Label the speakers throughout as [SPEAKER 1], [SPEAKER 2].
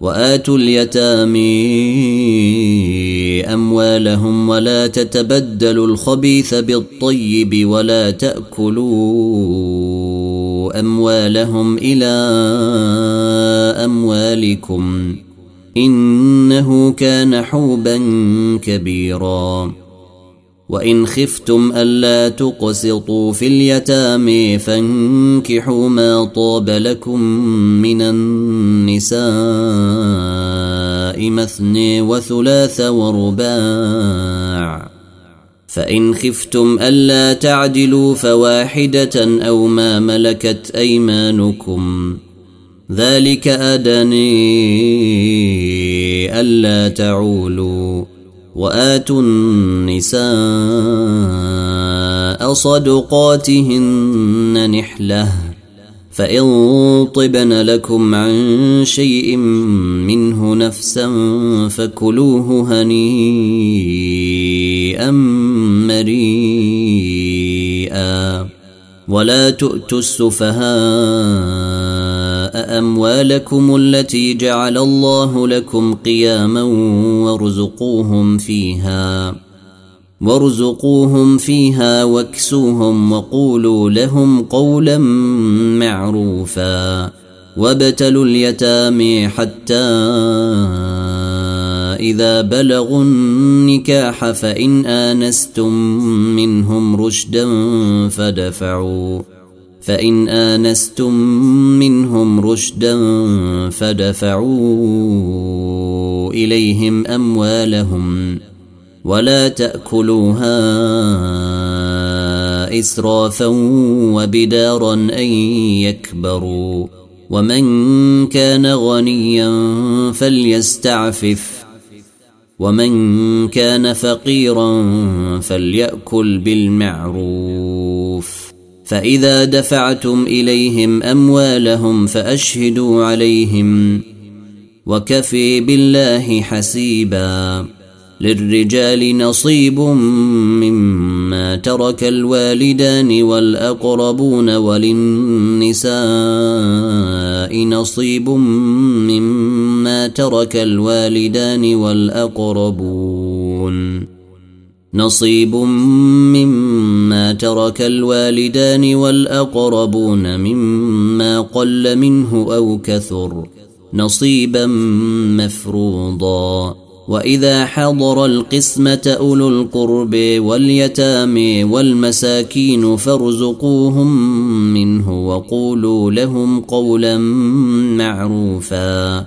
[SPEAKER 1] واتوا اليتامي اموالهم ولا تتبدلوا الخبيث بالطيب ولا تاكلوا اموالهم الى اموالكم انه كان حوبا كبيرا وإن خفتم ألا تقسطوا في اليتامى فانكحوا ما طاب لكم من النساء مثني وثلاث ورباع فإن خفتم ألا تعدلوا فواحدة أو ما ملكت أيمانكم ذلك أدني ألا تعولوا واتوا النساء صدقاتهن نحله فان طبن لكم عن شيء منه نفسا فكلوه هنيئا مريئا ولا تؤتوا السفهاء أموالكم التي جعل الله لكم قياما وارزقوهم فيها وارزقوهم فيها واكسوهم وقولوا لهم قولا معروفا وابتلوا اليتامى حتى إذا بلغوا النكاح فإن آنستم منهم رشدا فدفعوا فإن آنستم منهم رشدا فدفعوا إليهم أموالهم ولا تأكلوها إسرافا وبدارا أن يكبروا ومن كان غنيا فليستعفف ومن كان فقيرا فليأكل بالمعروف فإذا دفعتم إليهم أموالهم فأشهدوا عليهم وكفي بالله حسيبا للرجال نصيب مما ترك الوالدان والأقربون وللنساء نصيب مما ترك الوالدان والأقربون نصيب مما ترك الوالدان والاقربون مما قل منه او كثر نصيبا مفروضا واذا حضر القسمه اولو القرب واليتامى والمساكين فارزقوهم منه وقولوا لهم قولا معروفا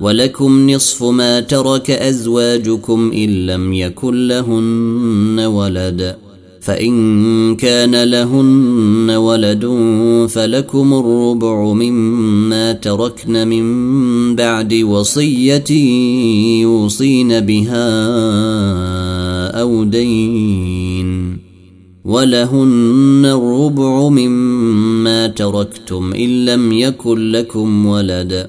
[SPEAKER 1] ولكم نصف ما ترك ازواجكم ان لم يكن لهن ولد فان كان لهن ولد فلكم الربع مما تركن من بعد وصيه يوصين بها او دين ولهن الربع مما تركتم ان لم يكن لكم ولد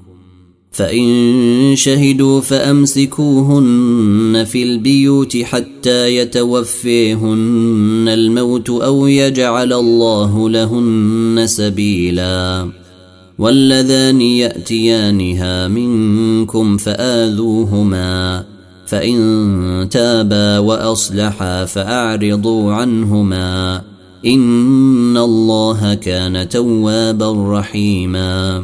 [SPEAKER 1] فإن شهدوا فأمسكوهن في البيوت حتى يتوفيهن الموت أو يجعل الله لهن سبيلا واللذان يأتيانها منكم فآذوهما فإن تابا وأصلحا فأعرضوا عنهما إن الله كان توابا رحيماً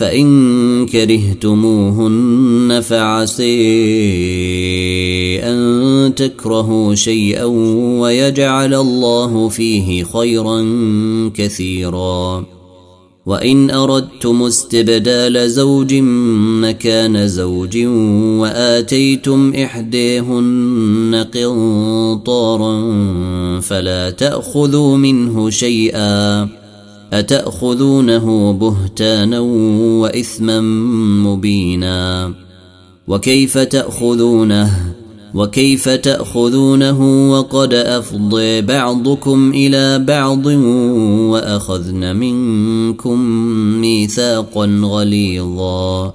[SPEAKER 1] فإن كرهتموهن فعسي أن تكرهوا شيئا ويجعل الله فيه خيرا كثيرا وإن أردتم استبدال زوج مكان زوج وآتيتم إحديهن قنطارا فلا تأخذوا منه شيئا اتاخذونه بهتانا واثما مبينا وكيف تاخذونه وكيف تاخذونه وقد افضي بعضكم الى بعض واخذن منكم ميثاقا غليظا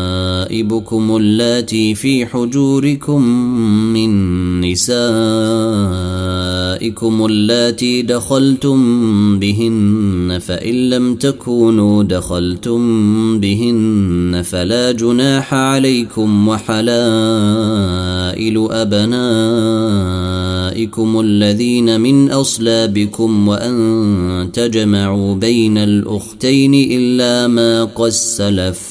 [SPEAKER 1] حبائبكم اللاتي في حجوركم من نسائكم اللاتي دخلتم بهن فإن لم تكونوا دخلتم بهن فلا جناح عليكم وحلائل أبنائكم الذين من أصلابكم وأن تجمعوا بين الأختين إلا ما قد سلف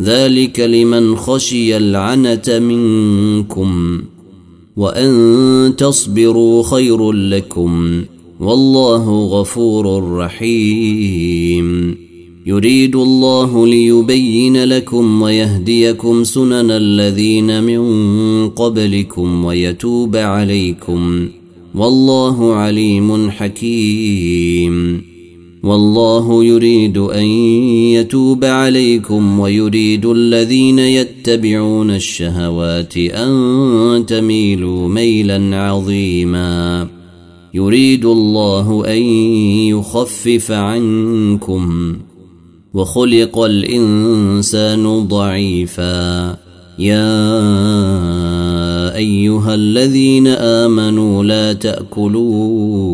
[SPEAKER 1] ذلك لمن خشي العنت منكم وان تصبروا خير لكم والله غفور رحيم يريد الله ليبين لكم ويهديكم سنن الذين من قبلكم ويتوب عليكم والله عليم حكيم والله يريد ان يتوب عليكم ويريد الذين يتبعون الشهوات ان تميلوا ميلا عظيما يريد الله ان يخفف عنكم وخلق الانسان ضعيفا يا ايها الذين امنوا لا تاكلون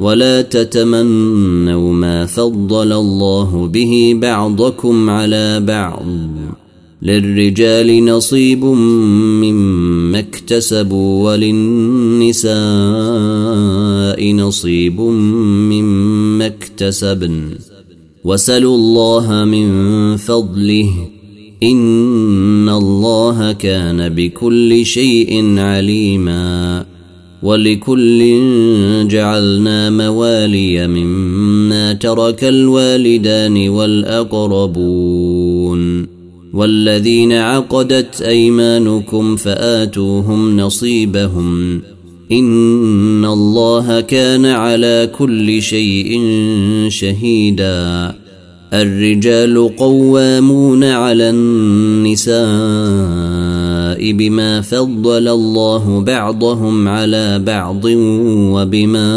[SPEAKER 1] ولا تتمنوا ما فضل الله به بعضكم على بعض للرجال نصيب مما اكتسبوا وللنساء نصيب مما اكتسبن وسلوا الله من فضله ان الله كان بكل شيء عليما ولكل جعلنا موالي مما ترك الوالدان والاقربون والذين عقدت ايمانكم فاتوهم نصيبهم ان الله كان على كل شيء شهيدا الرجال قوامون على النساء بما فضل الله بعضهم على بعض وبما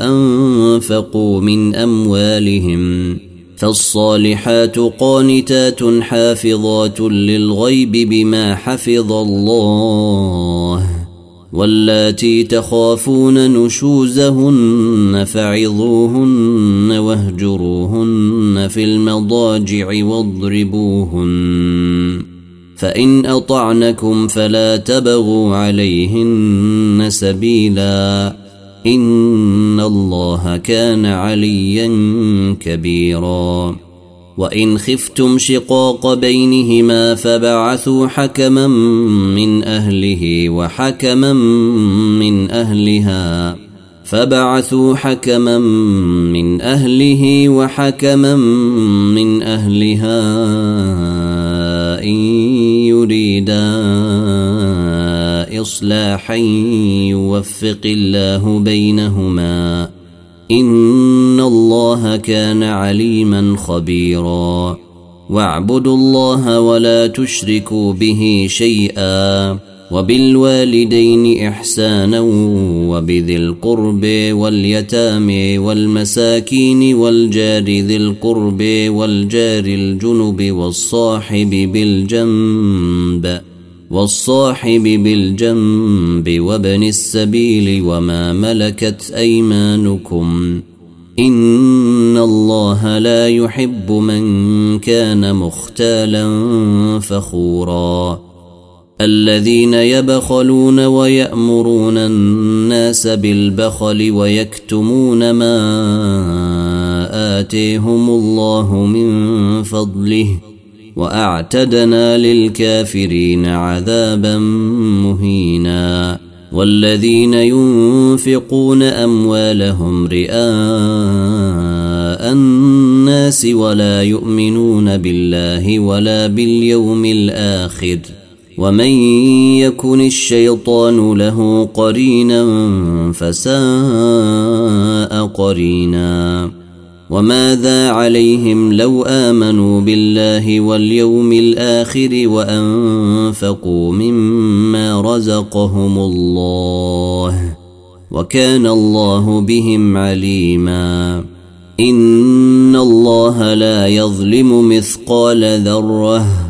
[SPEAKER 1] انفقوا من اموالهم فالصالحات قانتات حافظات للغيب بما حفظ الله واللاتي تخافون نشوزهن فعظوهن واهجروهن في المضاجع واضربوهن فإن أطعنكم فلا تبغوا عليهن سبيلا إن الله كان عليا كبيرا وإن خفتم شقاق بينهما فبعثوا حكما من أهله وحكما من أهلها فبعثوا حكما من أهله وحكما من أهلها وإن يريدا إصلاحا يوفق الله بينهما إن الله كان عليما خبيرا واعبدوا الله ولا تشركوا به شيئا وبالوالدين إحسانا وبذي القرب واليتامى والمساكين والجار ذي القرب والجار الجنب والصاحب بالجنب والصاحب بالجنب وابن السبيل وما ملكت أيمانكم إن الله لا يحب من كان مختالا فخوراً الذين يبخلون ويأمرون الناس بالبخل ويكتمون ما آتيهم الله من فضله وأعتدنا للكافرين عذابا مهينا والذين ينفقون أموالهم رئاء الناس ولا يؤمنون بالله ولا باليوم الآخر ۖ ومن يكن الشيطان له قرينا فساء قرينا وماذا عليهم لو امنوا بالله واليوم الاخر وانفقوا مما رزقهم الله وكان الله بهم عليما ان الله لا يظلم مثقال ذره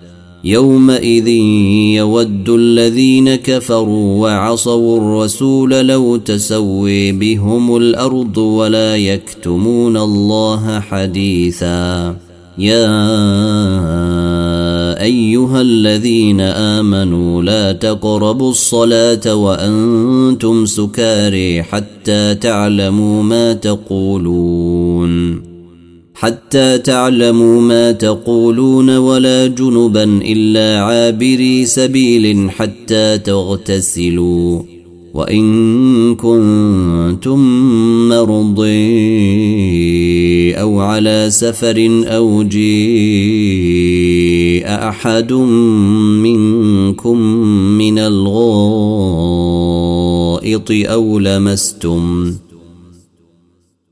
[SPEAKER 1] يومئذ يود الذين كفروا وعصوا الرسول لو تسوي بهم الارض ولا يكتمون الله حديثا يا ايها الذين امنوا لا تقربوا الصلاه وانتم سكاري حتى تعلموا ما تقولون حتى تعلموا ما تقولون ولا جنبا الا عابري سبيل حتى تغتسلوا وان كنتم مرضي او على سفر او جيء احد منكم من الغائط او لمستم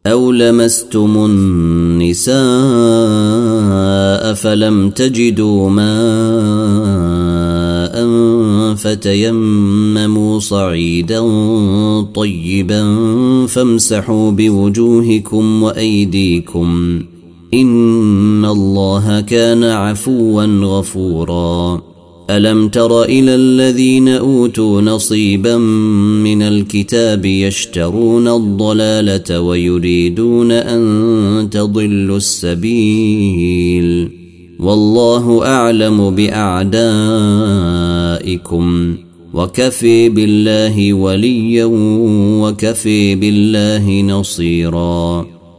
[SPEAKER 1] أو لمستم النساء فلم تجدوا ماء فتيمموا صعيدا طيبا فامسحوا بوجوهكم وأيديكم إن الله كان عفوا غفوراً ألم تر إلى الذين أوتوا نصيبا من الكتاب يشترون الضلالة ويريدون أن تضلوا السبيل والله أعلم بأعدائكم وكفي بالله وليا وكفي بالله نصيراً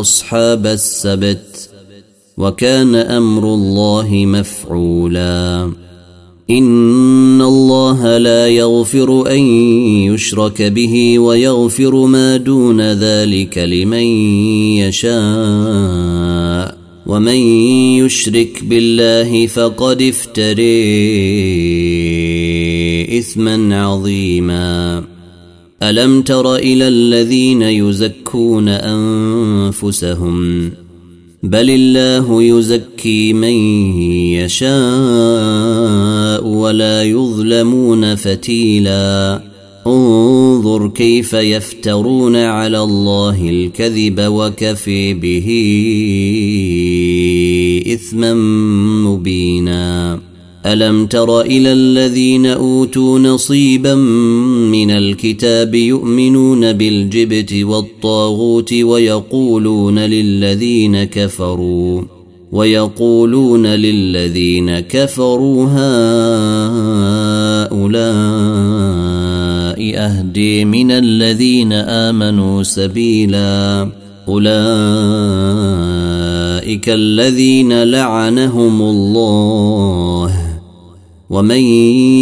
[SPEAKER 1] أصحاب السبت وكان أمر الله مفعولا إن الله لا يغفر أن يشرك به ويغفر ما دون ذلك لمن يشاء ومن يشرك بالله فقد افتري إثما عظيماً الم تر الى الذين يزكون انفسهم بل الله يزكي من يشاء ولا يظلمون فتيلا انظر كيف يفترون على الله الكذب وكفي به اثما مبينا الم تر الى الذين اوتوا نصيبا من الكتاب يؤمنون بالجبت والطاغوت ويقولون للذين كفروا ويقولون للذين كفروا هؤلاء اهدي من الذين امنوا سبيلا اولئك الذين لعنهم الله ومن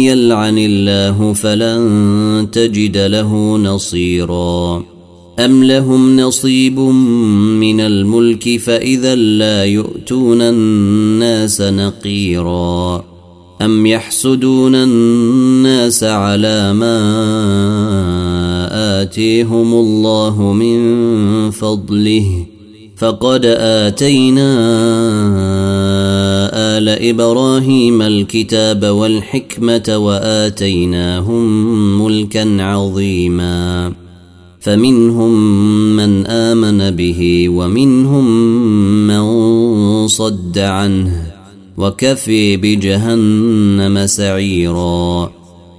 [SPEAKER 1] يلعن الله فلن تجد له نصيرا أم لهم نصيب من الملك فإذا لا يؤتون الناس نقيرا أم يحسدون الناس على ما آتيهم الله من فضله فقد آتينا آل إبراهيم الكتاب والحكمة وآتيناهم ملكا عظيما فمنهم من آمن به ومنهم من صد عنه وكفي بجهنم سعيراً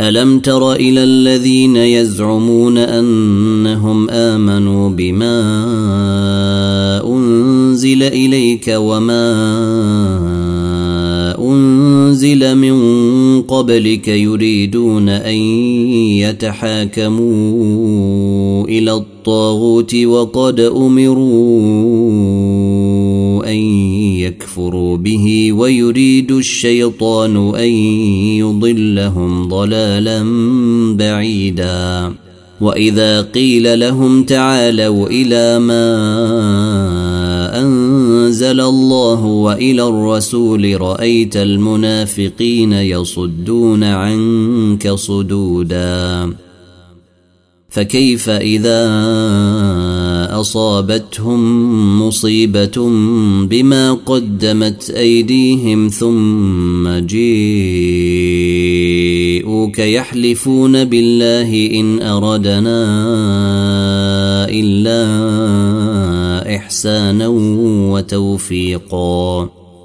[SPEAKER 1] الم تر الى الذين يزعمون انهم امنوا بما انزل اليك وما انزل من قبلك يريدون ان يتحاكموا الى الطاغوت الطاغوت وقد امروا ان يكفروا به ويريد الشيطان ان يضلهم ضلالا بعيدا واذا قيل لهم تعالوا الى ما انزل الله والى الرسول رايت المنافقين يصدون عنك صدودا فكيف اذا اصابتهم مصيبه بما قدمت ايديهم ثم جيءوك يحلفون بالله ان اردنا الا احسانا وتوفيقا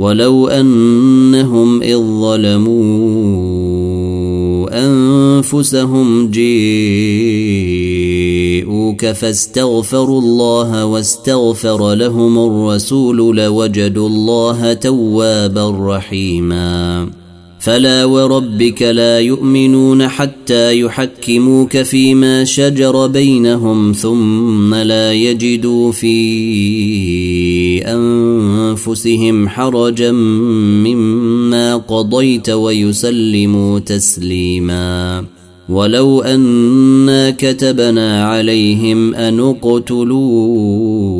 [SPEAKER 1] ولو انهم اذ ظلموا انفسهم جيئوك فاستغفروا الله واستغفر لهم الرسول لوجدوا الله توابا رحيما فلا وربك لا يؤمنون حتى يحكموك فيما شجر بينهم ثم لا يجدوا في انفسهم حرجا مما قضيت ويسلموا تسليما ولو انا كتبنا عليهم ان اقتلوه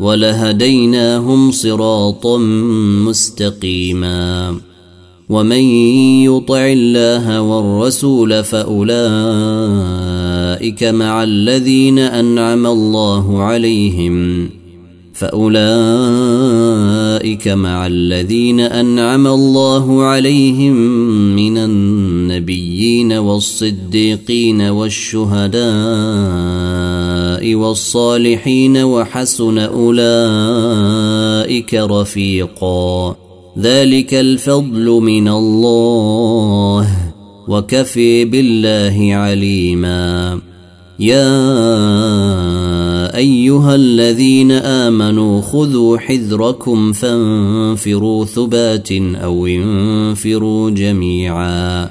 [SPEAKER 1] ولهديناهم صراطا مستقيما ومن يطع الله والرسول فاولئك مع الذين انعم الله عليهم فاولئك مع الذين انعم الله عليهم من النبيين والصديقين والشهداء والصالحين وحسن اولئك رفيقا ذلك الفضل من الله وكفي بالله عليما يا ايها الذين امنوا خذوا حذركم فانفروا ثبات او انفروا جميعا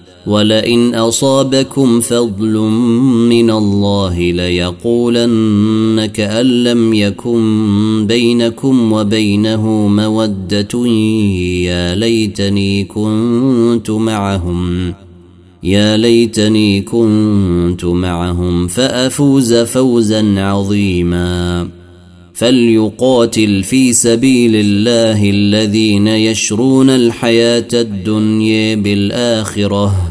[SPEAKER 1] ولئن أصابكم فضل من الله ليقولن كأن لم يكن بينكم وبينه مودة يا ليتني كنت معهم يا ليتني كنت معهم فأفوز فوزا عظيما فليقاتل في سبيل الله الذين يشرون الحياة الدنيا بالآخره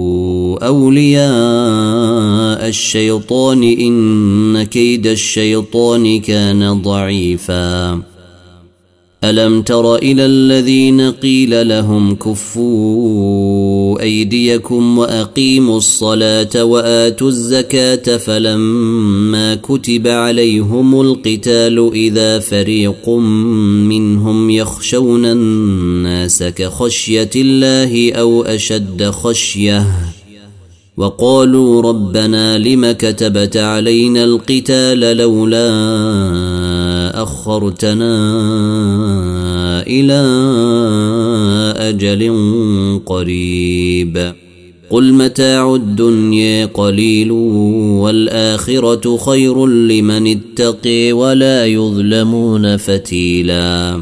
[SPEAKER 1] اولياء الشيطان ان كيد الشيطان كان ضعيفا الم تر الى الذين قيل لهم كفوا ايديكم واقيموا الصلاه واتوا الزكاه فلما كتب عليهم القتال اذا فريق منهم يخشون الناس كخشيه الله او اشد خشيه وقالوا ربنا لم كتبت علينا القتال لولا اخرتنا الى اجل قريب قل متاع الدنيا قليل والاخره خير لمن اتقي ولا يظلمون فتيلاً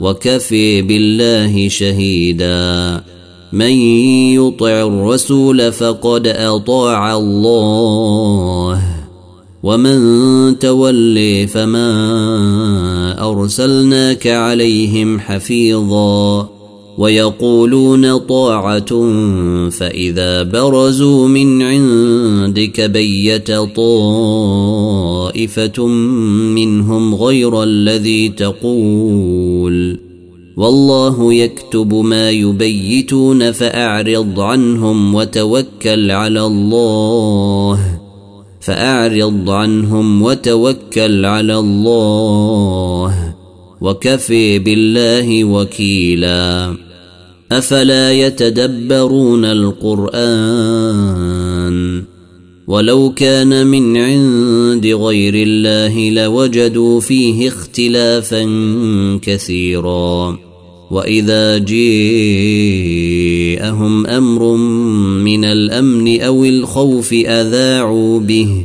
[SPEAKER 1] وكفي بالله شهيدا من يطع الرسول فقد اطاع الله ومن تولي فما ارسلناك عليهم حفيظا ويقولون طاعة فإذا برزوا من عندك بيت طائفة منهم غير الذي تقول والله يكتب ما يبيتون فأعرض عنهم وتوكل على الله فأعرض عنهم وتوكل على الله وكفي بالله وكيلاً افلا يتدبرون القران ولو كان من عند غير الله لوجدوا فيه اختلافا كثيرا واذا جيءهم امر من الامن او الخوف اذاعوا به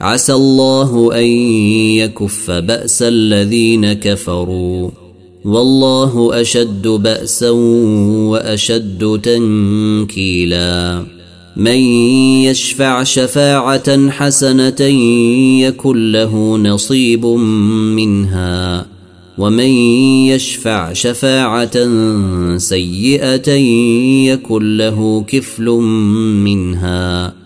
[SPEAKER 1] عسى الله ان يكف باس الذين كفروا والله اشد باسا واشد تنكيلا من يشفع شفاعه حسنه يكن له نصيب منها ومن يشفع شفاعه سيئه يكن له كفل منها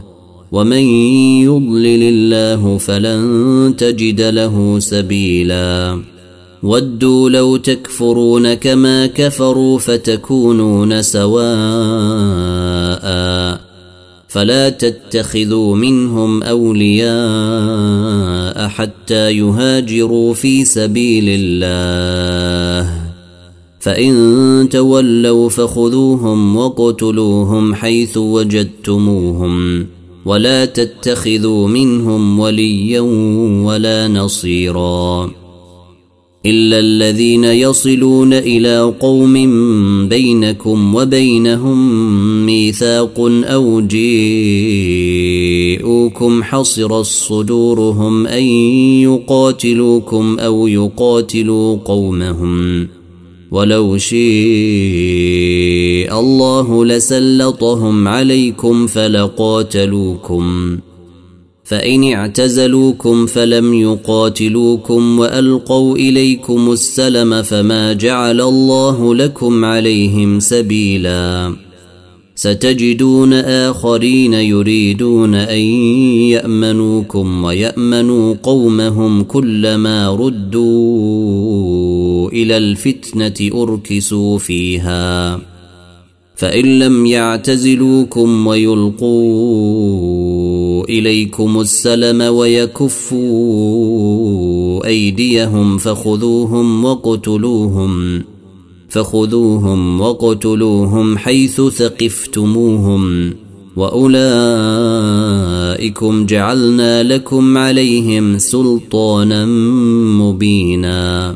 [SPEAKER 1] ومن يضلل الله فلن تجد له سبيلا ودوا لو تكفرون كما كفروا فتكونون سواء فلا تتخذوا منهم اولياء حتى يهاجروا في سبيل الله فان تولوا فخذوهم وقتلوهم حيث وجدتموهم ولا تتخذوا منهم وليا ولا نصيرا الا الذين يصلون الى قوم بينكم وبينهم ميثاق او جيءوكم حصر الصدورهم ان يقاتلوكم او يقاتلوا قومهم ولو شيء الله لسلطهم عليكم فلقاتلوكم فان اعتزلوكم فلم يقاتلوكم والقوا اليكم السلم فما جعل الله لكم عليهم سبيلا ستجدون اخرين يريدون ان يامنوكم ويامنوا قومهم كلما ردوا إلى الفتنة أركسوا فيها فإن لم يعتزلوكم ويلقوا إليكم السلم ويكفوا أيديهم فخذوهم وقتلوهم فخذوهم وقتلوهم حيث ثقفتموهم واولئكم جعلنا لكم عليهم سلطانا مبينا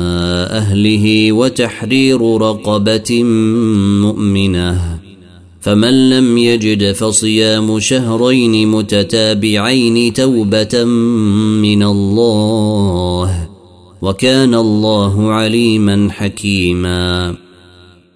[SPEAKER 1] أهله وتحرير رقبة مؤمنة فمن لم يجد فصيام شهرين متتابعين توبة من الله وكان الله عليما حكيما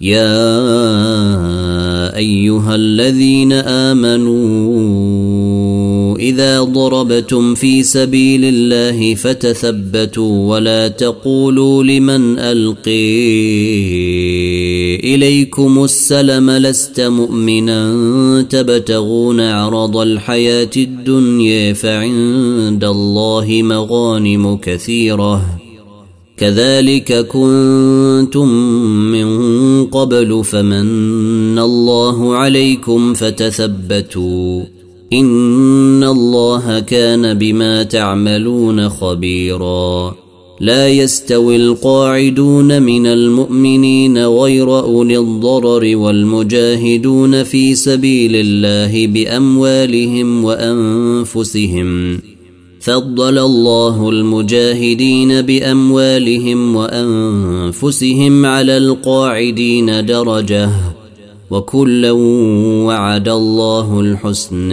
[SPEAKER 1] يا ايها الذين امنوا اذا ضربتم في سبيل الله فتثبتوا ولا تقولوا لمن القي اليكم السلم لست مؤمنا تبتغون عرض الحياه الدنيا فعند الله مغانم كثيره كذلك كنتم من قبل فمن الله عليكم فتثبتوا ان الله كان بما تعملون خبيرا لا يستوي القاعدون من المؤمنين غير اولي الضرر والمجاهدون في سبيل الله باموالهم وانفسهم فضل الله المجاهدين باموالهم وانفسهم على القاعدين درجه وكلا وعد الله الحسن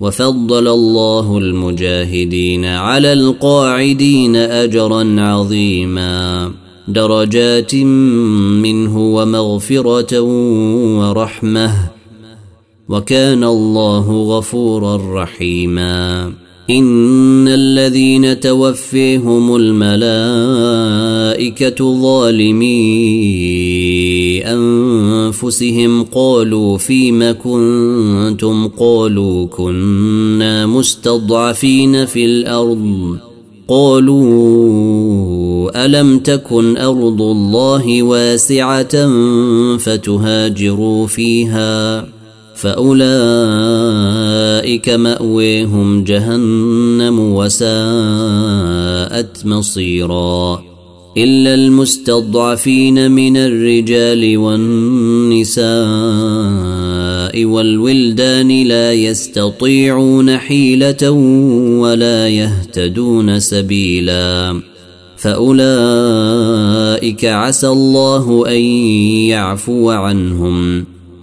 [SPEAKER 1] وفضل الله المجاهدين على القاعدين اجرا عظيما درجات منه ومغفره ورحمه وكان الله غفورا رحيما إن الذين توفيهم الملائكة ظالمي أنفسهم قالوا فيم كنتم قالوا كنا مستضعفين في الأرض قالوا ألم تكن أرض الله واسعة فتهاجروا فيها ۖ فأولئك مأويهم جهنم وساءت مصيرا إلا المستضعفين من الرجال والنساء والولدان لا يستطيعون حيلة ولا يهتدون سبيلا فأولئك عسى الله أن يعفو عنهم ۖ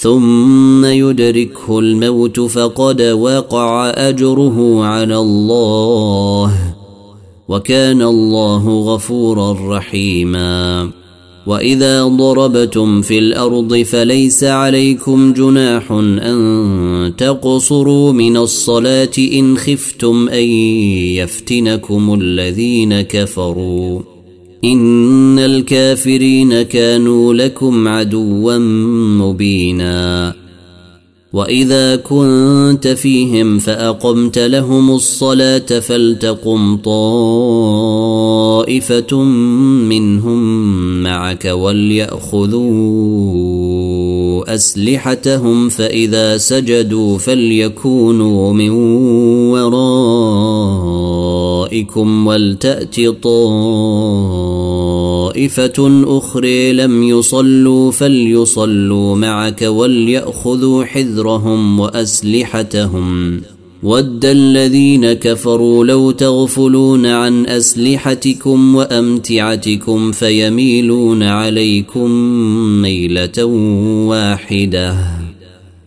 [SPEAKER 1] ثم يدركه الموت فقد وقع اجره على الله وكان الله غفورا رحيما واذا ضربتم في الارض فليس عليكم جناح ان تقصروا من الصلاه ان خفتم ان يفتنكم الذين كفروا إن الكافرين كانوا لكم عدوا مبينا وإذا كنت فيهم فأقمت لهم الصلاة فلتقم طائفة منهم معك وليأخذوا أسلحتهم فإذا سجدوا فليكونوا من ورائهم ورائكم ولتأت طائفة أخرى لم يصلوا فليصلوا معك وليأخذوا حذرهم وأسلحتهم ود الذين كفروا لو تغفلون عن اسلحتكم وامتعتكم فيميلون عليكم ميله واحده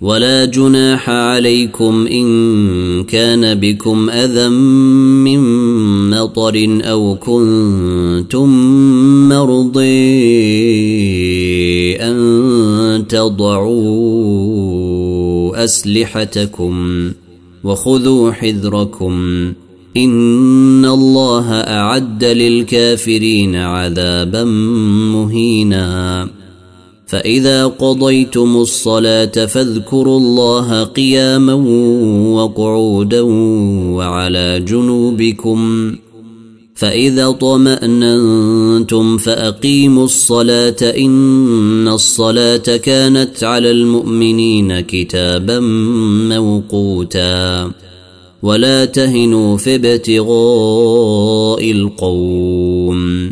[SPEAKER 1] ولا جناح عليكم ان كان بكم اذى من مطر او كنتم مرضي ان تضعوا اسلحتكم وخذوا حذركم ان الله اعد للكافرين عذابا مهينا فإذا قضيتم الصلاة فاذكروا الله قياما وقعودا وعلى جنوبكم فإذا طمأننتم فأقيموا الصلاة إن الصلاة كانت على المؤمنين كتابا موقوتا ولا تهنوا في ابتغاء القوم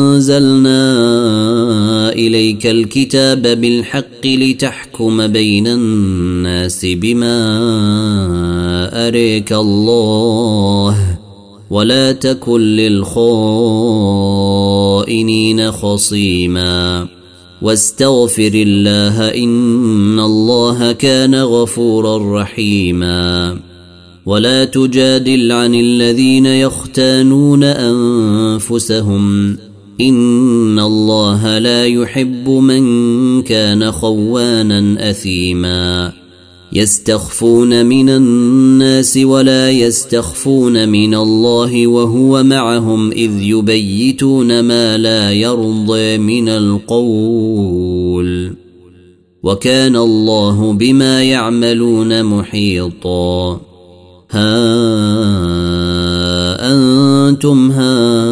[SPEAKER 1] أنزلنا إليك الكتاب بالحق لتحكم بين الناس بما أريك الله ولا تكن للخائنين خصيما واستغفر الله إن الله كان غفورا رحيما ولا تجادل عن الذين يختانون أنفسهم إن الله لا يحب من كان خوانا أثيما يستخفون من الناس ولا يستخفون من الله وهو معهم إذ يبيتون ما لا يرضي من القول وكان الله بما يعملون محيطا ها أنتم ها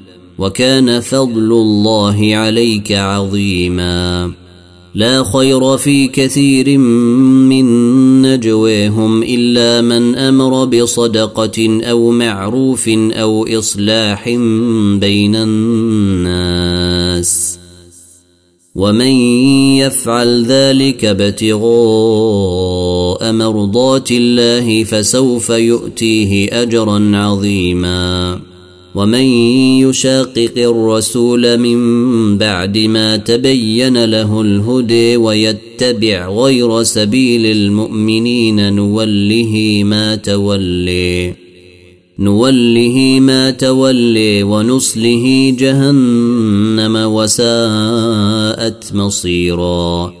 [SPEAKER 1] وكان فضل الله عليك عظيما لا خير في كثير من نجواهم الا من امر بصدقه او معروف او اصلاح بين الناس ومن يفعل ذلك ابتغاء مرضات الله فسوف يؤتيه اجرا عظيما ومن يشاقق الرسول من بعد ما تبين له الهدي ويتبع غير سبيل المؤمنين نوله ما تولي نوله ما تولي ونصله جهنم وساءت مصيراً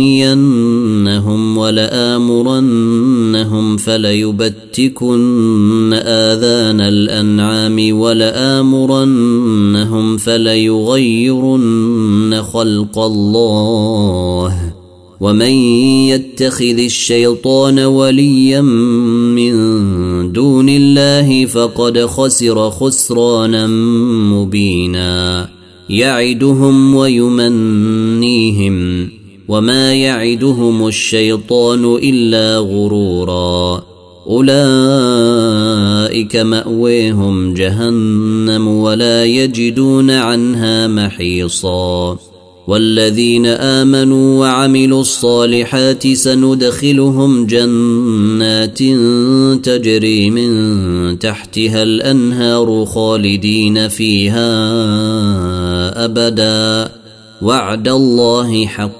[SPEAKER 1] لأغوينهم ولآمرنهم فليبتكن آذان الأنعام ولآمرنهم فليغيرن خلق الله ومن يتخذ الشيطان وليا من دون الله فقد خسر خسرانا مبينا يعدهم ويمنيهم وما يعدهم الشيطان الا غرورا اولئك ماويهم جهنم ولا يجدون عنها محيصا والذين امنوا وعملوا الصالحات سندخلهم جنات تجري من تحتها الانهار خالدين فيها ابدا وعد الله حق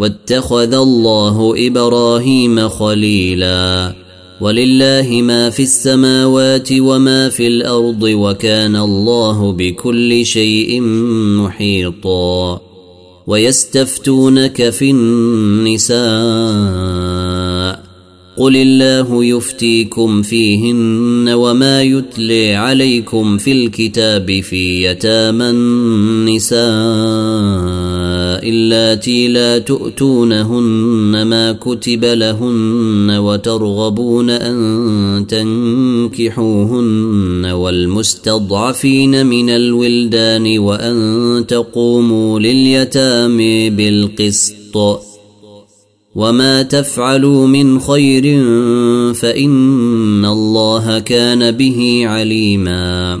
[SPEAKER 1] واتخذ الله ابراهيم خليلا ولله ما في السماوات وما في الارض وكان الله بكل شيء محيطا ويستفتونك في النساء قل الله يفتيكم فيهن وما يتلي عليكم في الكتاب في يتامى النساء اللاتي لا تؤتونهن ما كتب لهن وترغبون ان تنكحوهن والمستضعفين من الولدان وان تقوموا لليتامى بالقسط وما تفعلوا من خير فان الله كان به عليما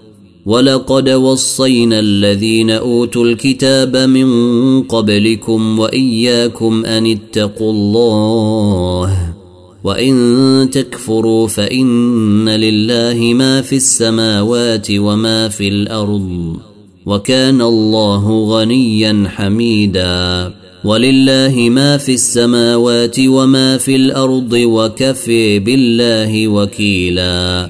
[SPEAKER 1] ولقد وصينا الذين اوتوا الكتاب من قبلكم واياكم ان اتقوا الله وان تكفروا فان لله ما في السماوات وما في الارض وكان الله غنيا حميدا ولله ما في السماوات وما في الارض وكفي بالله وكيلا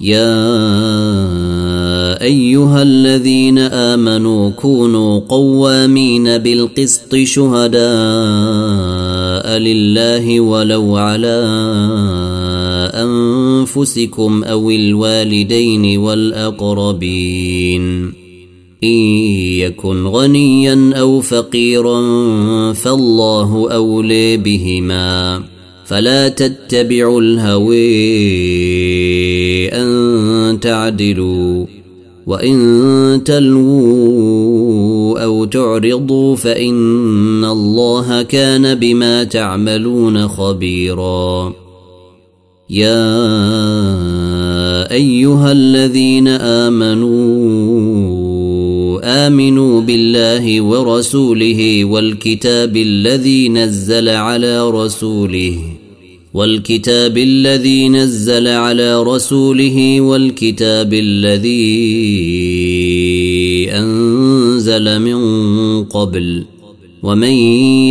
[SPEAKER 1] يا ايها الذين امنوا كونوا قوامين بالقسط شهداء لله ولو على انفسكم او الوالدين والاقربين ان يكن غنيا او فقيرا فالله اولي بهما فلا تتبعوا الهوي أن تعدلوا وإن تلووا أو تعرضوا فإن الله كان بما تعملون خبيرا يا أيها الذين آمنوا امنوا بالله ورسوله والكتاب الذي نزل على رسوله والكتاب الذي نزل على رسوله والكتاب الذي انزل من قبل ومن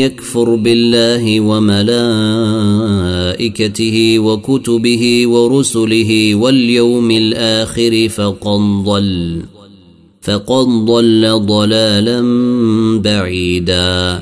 [SPEAKER 1] يكفر بالله وملائكته وكتبه ورسله واليوم الاخر فقد ضل فقد ضل ضلالا بعيدا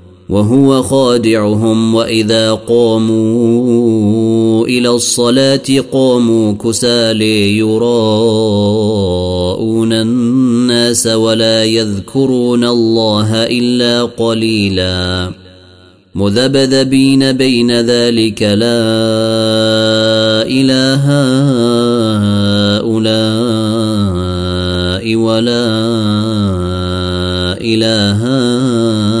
[SPEAKER 1] وهو خادعهم واذا قاموا الى الصلاه قاموا كسالي يراءون الناس ولا يذكرون الله الا قليلا مذبذبين بين ذلك لا اله هؤلاء ولا اله هؤلاء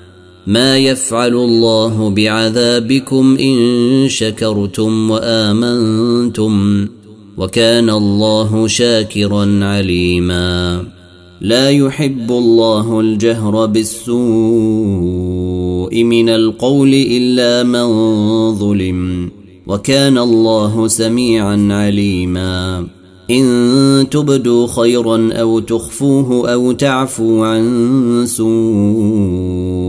[SPEAKER 1] ما يفعل الله بعذابكم ان شكرتم وامنتم وكان الله شاكرا عليما لا يحب الله الجهر بالسوء من القول الا من ظلم وكان الله سميعا عليما ان تبدوا خيرا او تخفوه او تعفو عن سوء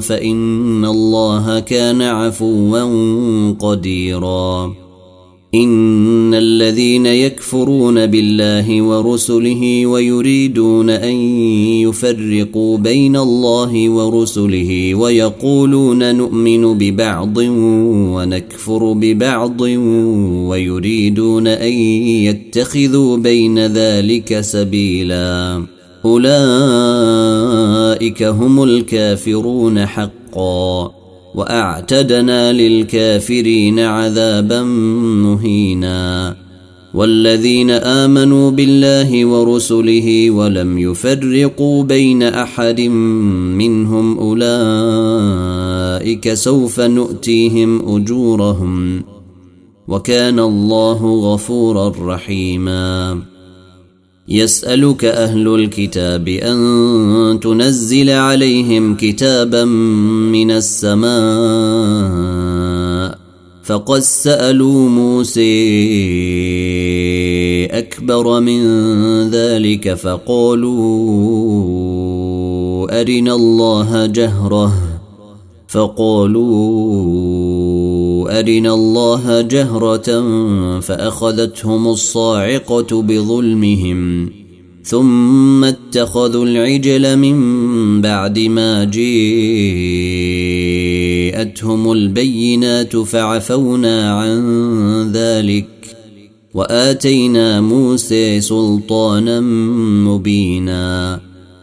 [SPEAKER 1] فإن الله كان عفوا قديرا إن الذين يكفرون بالله ورسله ويريدون أن يفرقوا بين الله ورسله ويقولون نؤمن ببعض ونكفر ببعض ويريدون أن يتخذوا بين ذلك سبيلاً أولئك هم الكافرون حقا وأعتدنا للكافرين عذابا مهينا والذين آمنوا بالله ورسله ولم يفرقوا بين أحد منهم أولئك سوف نؤتيهم أجورهم وكان الله غفورا رحيماً يسألك أهل الكتاب أن تنزل عليهم كتابا من السماء فقد سألوا موسى أكبر من ذلك فقالوا أرنا الله جهرة فقالوا أرنا الله جهرة فأخذتهم الصاعقة بظلمهم ثم اتخذوا العجل من بعد ما جاءتهم البينات فعفونا عن ذلك واتينا موسى سلطانا مبينا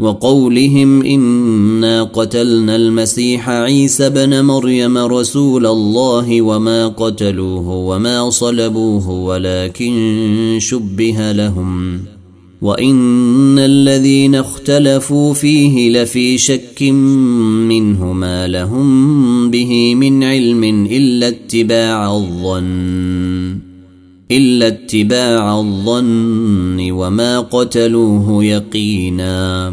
[SPEAKER 1] وقولهم انا قتلنا المسيح عيسى بن مريم رسول الله وما قتلوه وما صلبوه ولكن شبه لهم وان الذين اختلفوا فيه لفي شك منه ما لهم به من علم الا اتباع الظن الا اتباع الظن وما قتلوه يقينا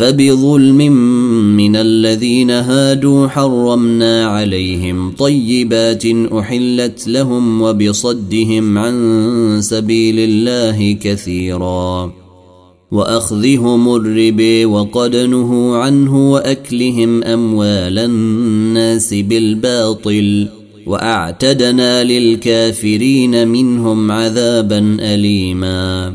[SPEAKER 1] فبظلم من الذين هادوا حرمنا عليهم طيبات احلت لهم وبصدهم عن سبيل الله كثيرا واخذهم الربي وقد نهوا عنه واكلهم اموال الناس بالباطل واعتدنا للكافرين منهم عذابا اليما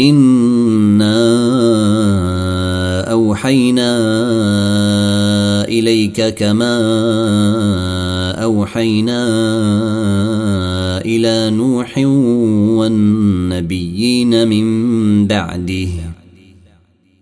[SPEAKER 1] انا اوحينا اليك كما اوحينا الى نوح والنبيين من بعده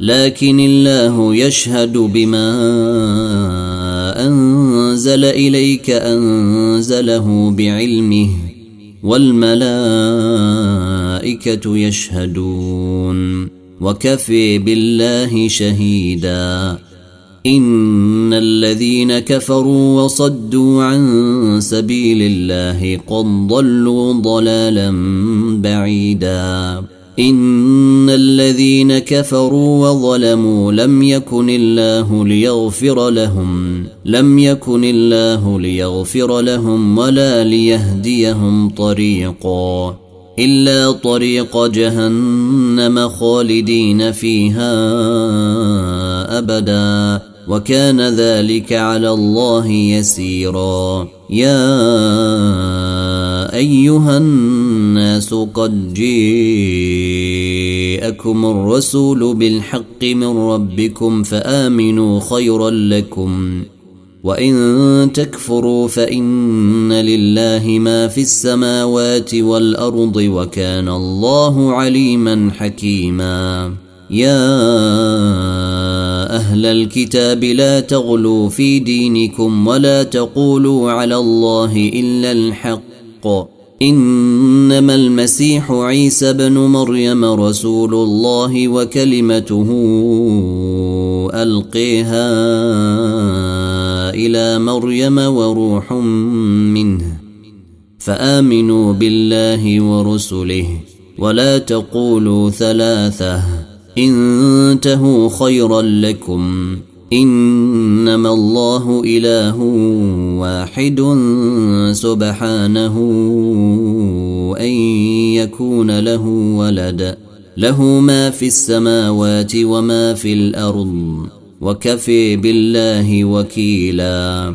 [SPEAKER 1] لكن الله يشهد بما انزل اليك انزله بعلمه والملائكه يشهدون وكفي بالله شهيدا ان الذين كفروا وصدوا عن سبيل الله قد ضلوا ضلالا بعيدا ان الذين كفروا وظلموا لم يكن الله ليغفر لهم لم يكن الله ليغفر لهم ولا ليهديهم طريقا الا طريق جهنم خالدين فيها ابدا وكان ذلك على الله يسيرا يا ايها الناس قد جيءكم الرسول بالحق من ربكم فامنوا خيرا لكم وان تكفروا فان لله ما في السماوات والارض وكان الله عليما حكيما يا اهل الكتاب لا تغلوا في دينكم ولا تقولوا على الله الا الحق انما المسيح عيسى بن مريم رسول الله وكلمته القيها الى مريم وروح منه فامنوا بالله ورسله ولا تقولوا ثلاثه انتهوا خيرا لكم انما الله اله واحد سبحانه ان يكون له ولد له ما في السماوات وما في الارض وكفي بالله وكيلا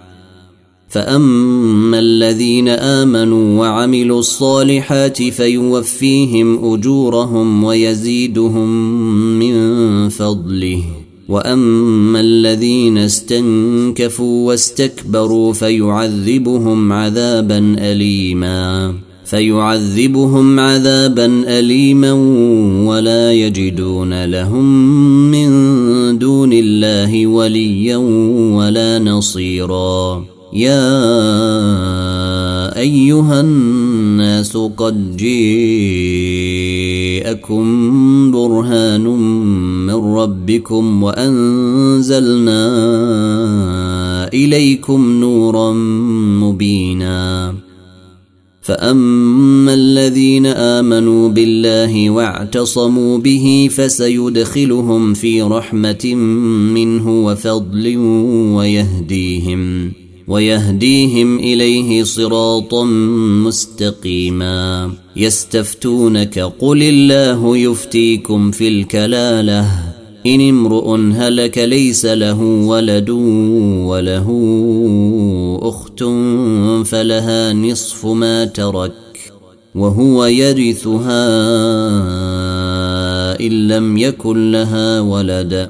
[SPEAKER 1] فاما الذين امنوا وعملوا الصالحات فيوفيهم اجورهم ويزيدهم من فضله واما الذين استنكفوا واستكبروا فيعذبهم عذابا اليما فيعذبهم عذابا اليما ولا يجدون لهم من دون الله وليا ولا نصيرا يا ايها الناس قد جيءكم برهان من ربكم وانزلنا اليكم نورا مبينا فاما الذين امنوا بالله واعتصموا به فسيدخلهم في رحمه منه وفضل ويهديهم ويهديهم اليه صراطا مستقيما يستفتونك قل الله يفتيكم في الكلاله ان امرؤ هلك ليس له ولد وله اخت فلها نصف ما ترك وهو يرثها ان لم يكن لها ولد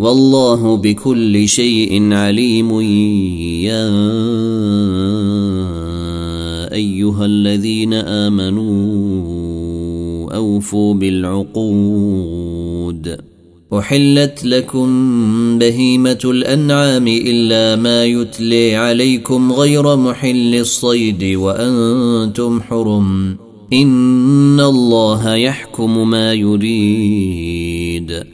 [SPEAKER 1] والله بكل شيء عليم يا ايها الذين امنوا اوفوا بالعقود احلت لكم بهيمه الانعام الا ما يتلي عليكم غير محل الصيد وانتم حرم ان الله يحكم ما يريد